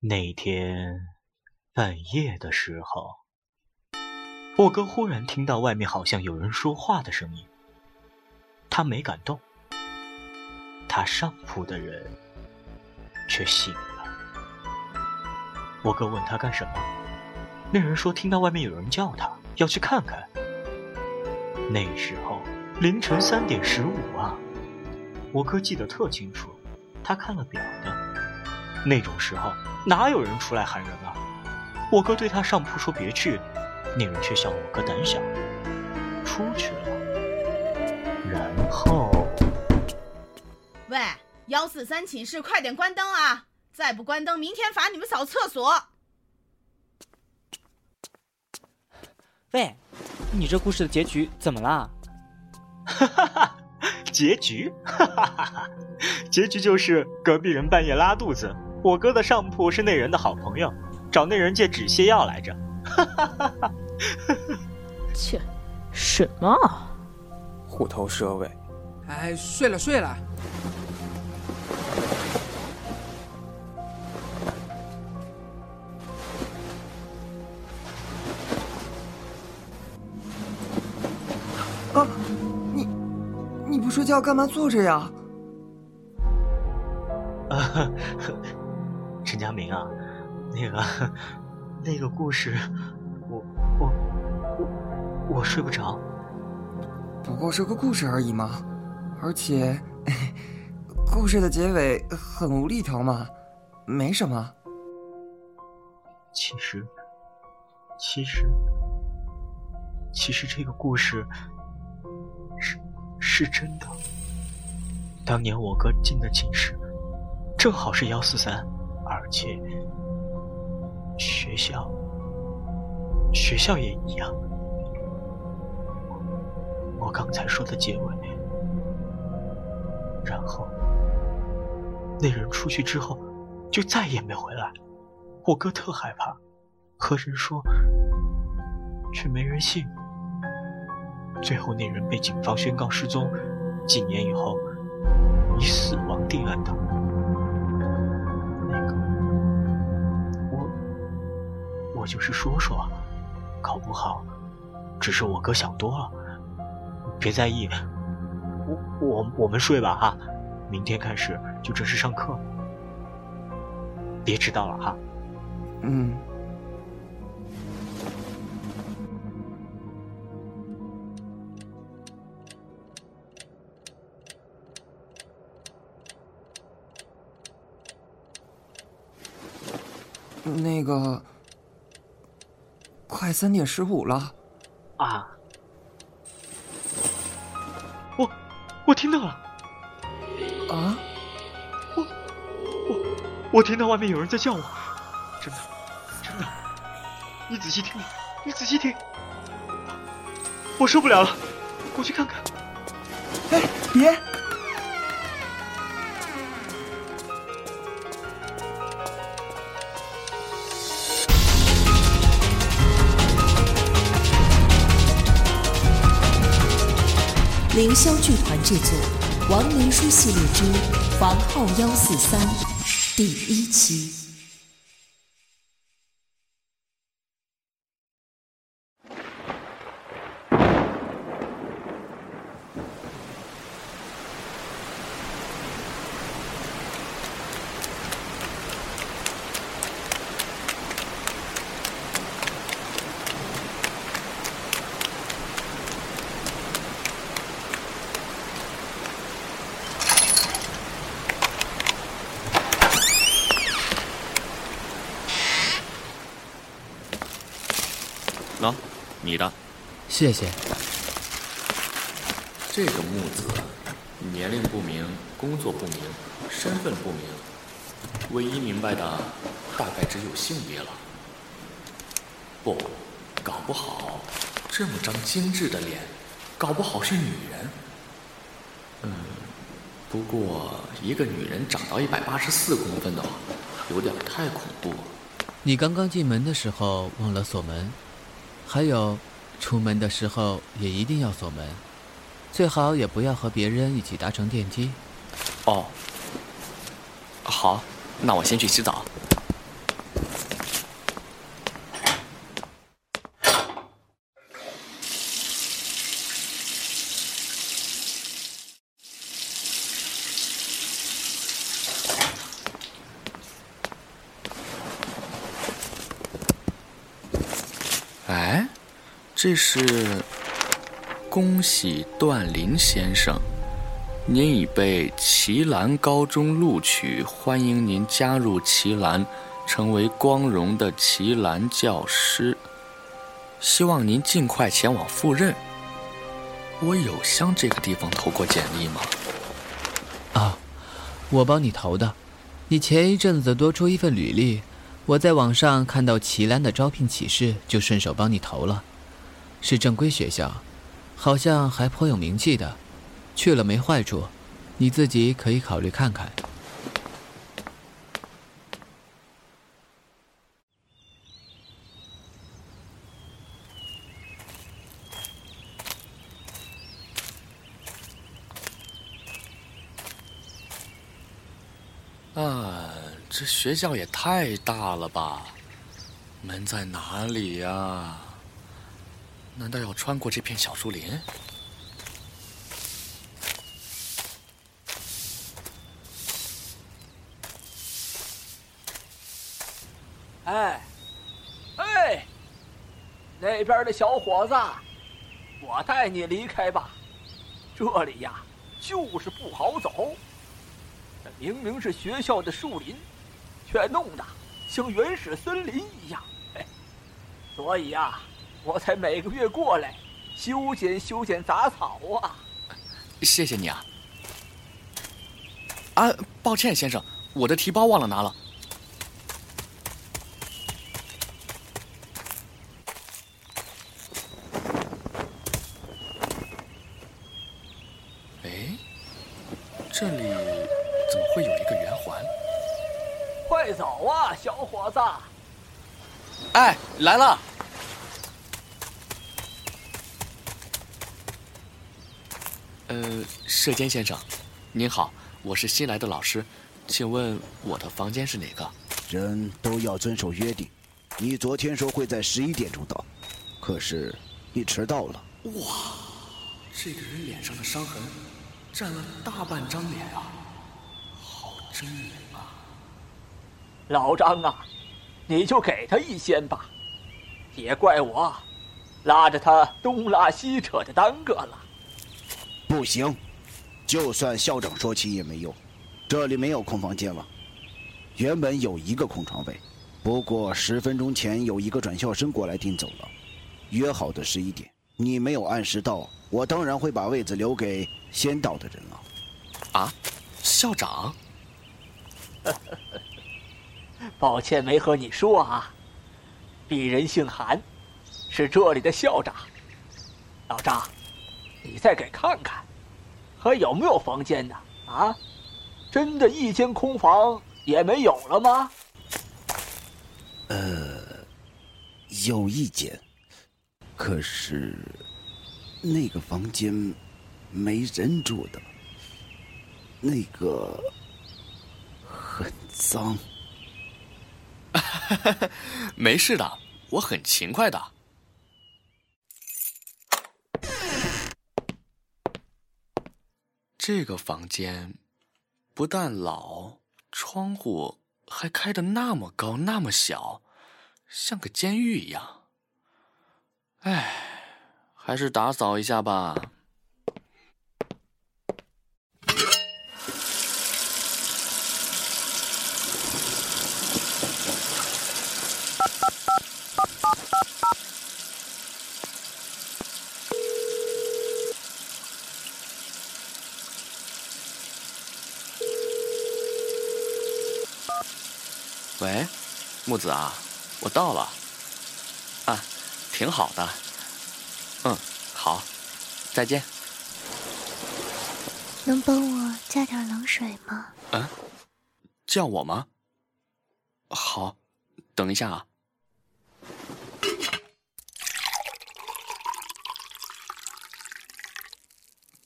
那天半夜的时候，我哥忽然听到外面好像有人说话的声音，他没敢动，他上铺的人却醒了。我哥问他干什么，那人说听到外面有人叫他，要去看看。那时候凌晨三点十五啊，我哥记得特清楚，他看了表的。那种时候哪有人出来喊人啊？我哥对他上铺说别去，那人却笑我哥胆小，出去了。然后，喂，幺四三寝室，快点关灯啊！再不关灯，明天罚你们扫厕所。喂。你这故事的结局怎么啦？哈哈哈，结局，哈哈哈哈，结局就是隔壁人半夜拉肚子，我哥的上铺是那人的好朋友，找那人借止泻药来着。哈哈哈哈切，什么？虎头蛇尾。哎，睡了睡了你你不。睡觉干嘛坐着呀？啊，陈佳明啊，那个 那个故事，我我我我睡不着。不过是个故事而已嘛，而且故事的结尾很无厘头嘛，没什么。其实，其实，其实这个故事是。是真的。当年我哥进的寝室，正好是幺四三，而且学校学校也一样。我刚才说的结尾，然后那人出去之后就再也没回来。我哥特害怕，和人说，却没人信。最后，那人被警方宣告失踪，几年以后以死亡定案的。就是说说，搞不好只是我哥想多了，别在意。我我我们睡吧哈，明天开始就正式上课，别迟到了哈。嗯。那个，快三点十五了，啊！我我听到了，啊！我我我听到外面有人在叫我，真的真的，你仔细听，你仔细听，我受不了了，过去看看。哎，别！凌霄剧团制作《王灵书系列之皇后幺四三》第一期。你的，谢谢。这个木子，年龄不明，工作不明，身份不明，唯一明白的大概只有性别了。不，搞不好这么张精致的脸，搞不好是女人。嗯，不过一个女人长到一百八十四公分的话，有点太恐怖了。你刚刚进门的时候忘了锁门。还有，出门的时候也一定要锁门，最好也不要和别人一起搭乘电梯。哦，好，那我先去洗澡。这是恭喜段林先生，您已被奇兰高中录取，欢迎您加入奇兰，成为光荣的奇兰教师。希望您尽快前往赴任。我有向这个地方投过简历吗？啊，我帮你投的。你前一阵子多出一份履历，我在网上看到奇兰的招聘启事，就顺手帮你投了。是正规学校，好像还颇有名气的，去了没坏处，你自己可以考虑看看。啊，这学校也太大了吧！门在哪里呀？难道要穿过这片小树林？哎，哎，那边的小伙子，我带你离开吧。这里呀，就是不好走。这明明是学校的树林，却弄得像原始森林一样。哎，所以呀，我才每个月过来修剪修剪杂草啊。谢谢你啊。啊，抱歉，先生，我的提包忘了拿了。哎，这里怎么会有一个圆环？快走啊，小伙子！哎，来了。呃，射监先生，您好，我是新来的老师，请问我的房间是哪个？人都要遵守约定。你昨天说会在十一点钟到，可是你迟到了。哇，这个人脸上的伤痕占了大半张脸啊，好狰狞啊！老张啊，你就给他一掀吧，也怪我拉着他东拉西扯的耽搁了。不行，就算校长说起也没用，这里没有空房间了。原本有一个空床位，不过十分钟前有一个转校生过来订走了。约好的十一点，你没有按时到，我当然会把位子留给先到的人了。啊，校长？抱歉没和你说啊，鄙人姓韩，是这里的校长。老张，你再给看看，还有没有房间呢？啊，真的一间空房也没有了吗？呃，有一间，可是那个房间没人住的，那个很脏。没事的，我很勤快的。这个房间不但老，窗户还开的那么高，那么小，像个监狱一样。哎，还是打扫一下吧。喂，木子啊，我到了。啊，挺好的。嗯，好，再见。能帮我加点冷水吗？嗯，叫我吗？好，等一下啊。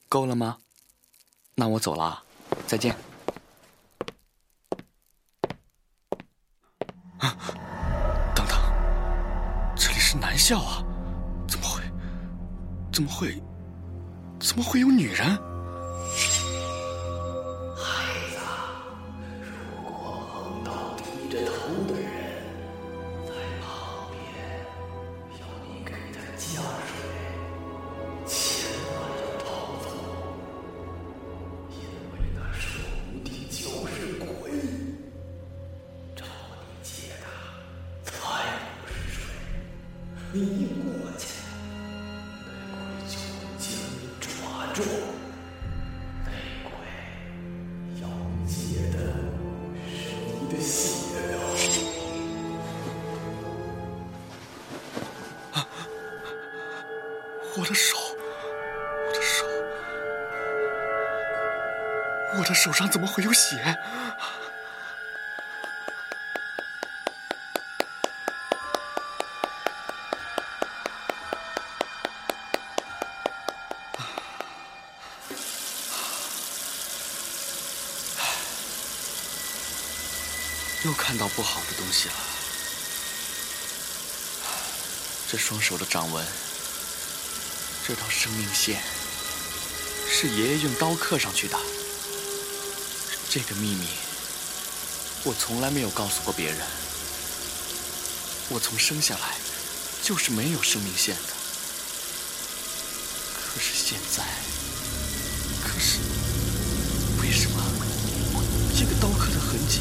够了吗？那我走了，再见。笑啊，怎么会？怎么会？怎么会有女人？手上怎么会有血？又看到不好的东西了。这双手的掌纹，这道生命线，是爷爷用刀刻上去的。这个秘密，我从来没有告诉过别人。我从生下来，就是没有生命线的。可是现在，可是，为什么这个刀刻的痕迹？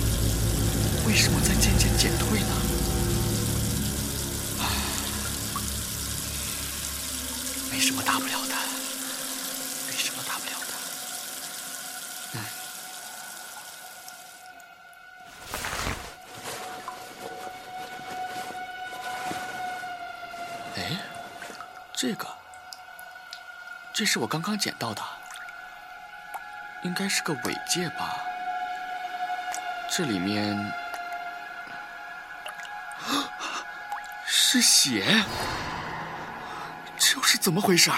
这是我刚刚捡到的，应该是个尾戒吧？这里面。是血，这又是怎么回事儿？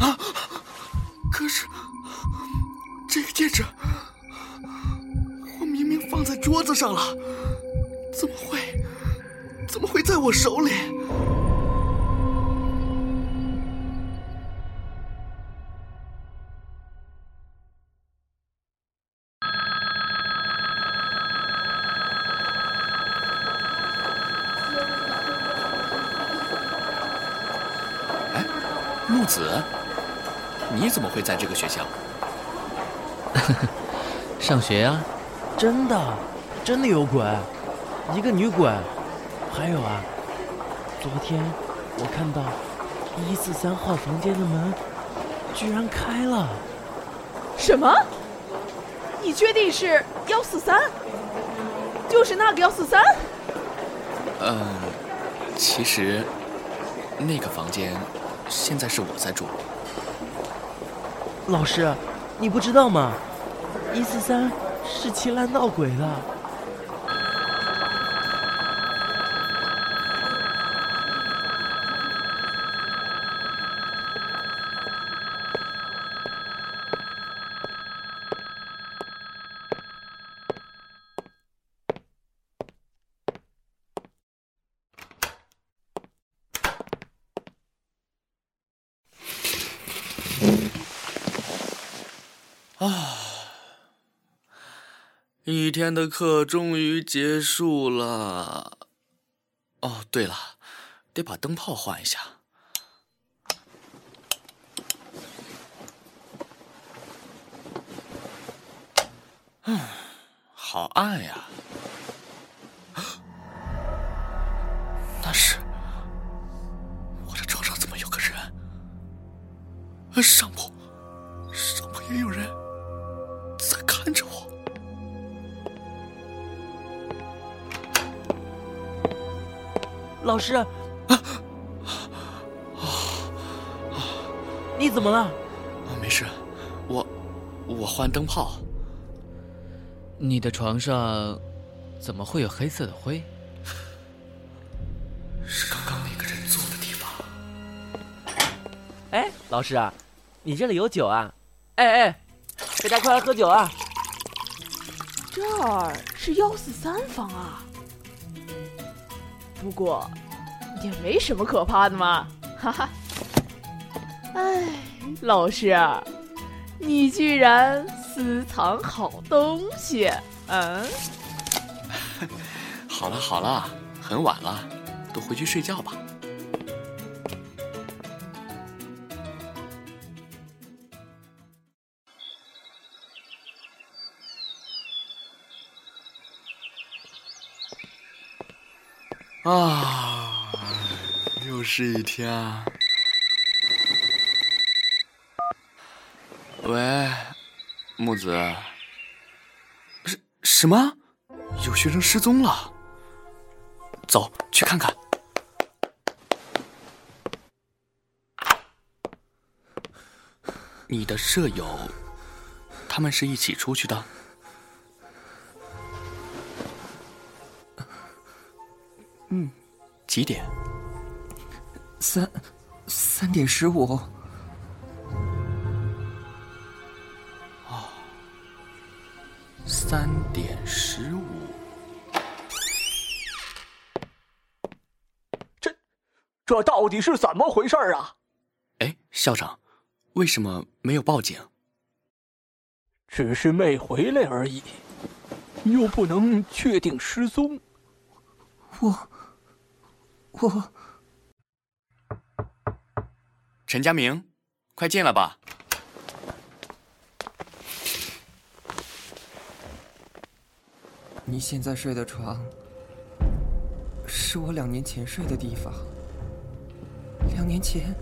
啊！可是这个戒指，我明明放在桌子上了，怎么会？怎么会在我手里？木子，你怎么会在这个学校？上学呀？真的，真的有鬼，一个女鬼。还有啊，昨天我看到一四三号房间的门居然开了。什么？你确定是幺四三？就是那个幺四三？嗯，其实那个房间。现在是我在住。老师，你不知道吗？一四三是秦岚闹鬼的。一天的课终于结束了。哦，对了，得把灯泡换一下。嗯，好暗呀。那是我的床上怎么有个人？啊，上铺，上铺也有人。老师，啊啊啊你怎么了？没事，我我换灯泡。你的床上怎么会有黑色的灰？是刚刚那个人坐的地方。哎，老师，你这里有酒啊？哎哎，大家快来喝酒啊！这儿是幺四三房啊。不过，也没什么可怕的嘛，哈哈。哎，老师，你居然私藏好东西，嗯？好了好了，很晚了，都回去睡觉吧。这一天啊。喂，木子。什什么？有学生失踪了？走去看看。你的舍友，他们是一起出去的？嗯，几点？三三点十五。哦，三点十五。这这到底是怎么回事啊？哎，校长，为什么没有报警？只是没回来而已，又不能确定失踪。我。我，陈家明，快进来吧。你现在睡的床，是我两年前睡的地方。两年前，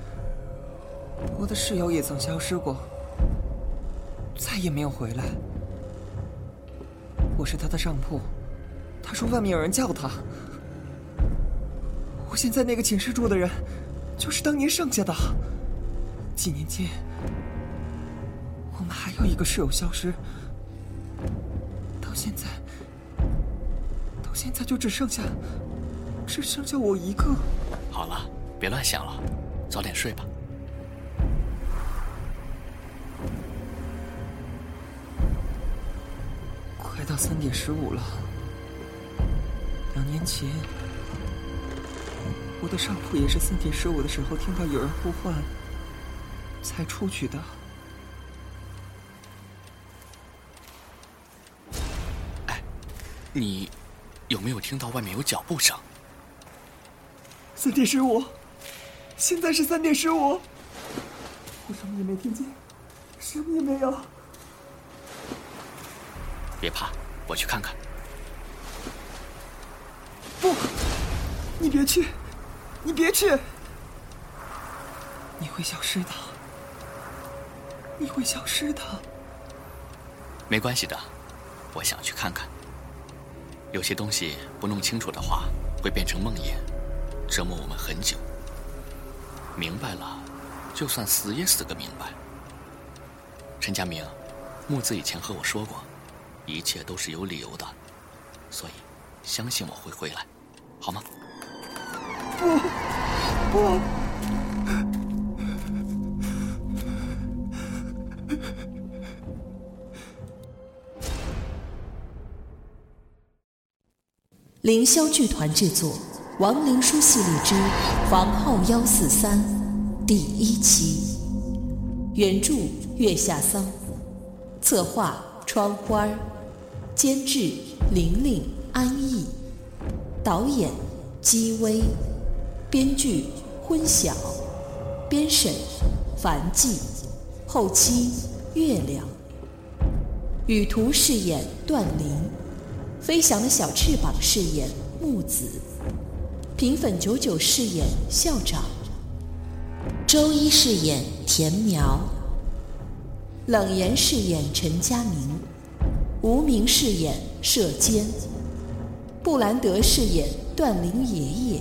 我的室友也曾消失过，再也没有回来。我是他的上铺，他说外面有人叫他。我现在那个寝室住的人，就是当年剩下的。几年间，我们还有一个室友消失，到现在，到现在就只剩下，只剩下我一个。好了，别乱想了，早点睡吧。快到三点十五了，两年前。我的上铺也是三点十五的时候听到有人呼唤，才出去的。哎，你有没有听到外面有脚步声？三点十五，现在是三点十五，我什么也没听见，什么也没有。别怕，我去看看。不，你别去。你别去，你会消失的，你会消失的。没关系的，我想去看看。有些东西不弄清楚的话，会变成梦魇，折磨我们很久。明白了，就算死也死个明白。陈佳明，木子以前和我说过，一切都是有理由的，所以相信我会回来，好吗？不不！凌霄剧团制作《亡灵书系列之房号幺四三》第一期，原著月下桑，策划窗花监制玲玲安逸，导演姬薇。编剧昏晓，编审樊季，后期月亮。雨图饰演段灵，飞翔的小翅膀饰演木子，平粉九九饰演校长，周一饰演田苗，冷言饰演陈佳明，无名饰演射监，布兰德饰演段林爷爷，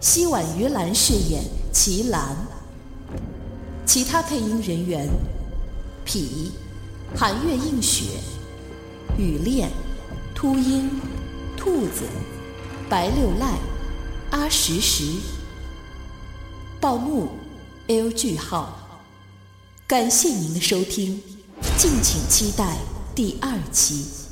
西婉于兰饰演齐兰，其他配音人员：痞。寒月映雪、雨恋、秃鹰、兔子、白六赖、阿石石、报幕、L 句号。感谢您的收听，敬请期待第二期。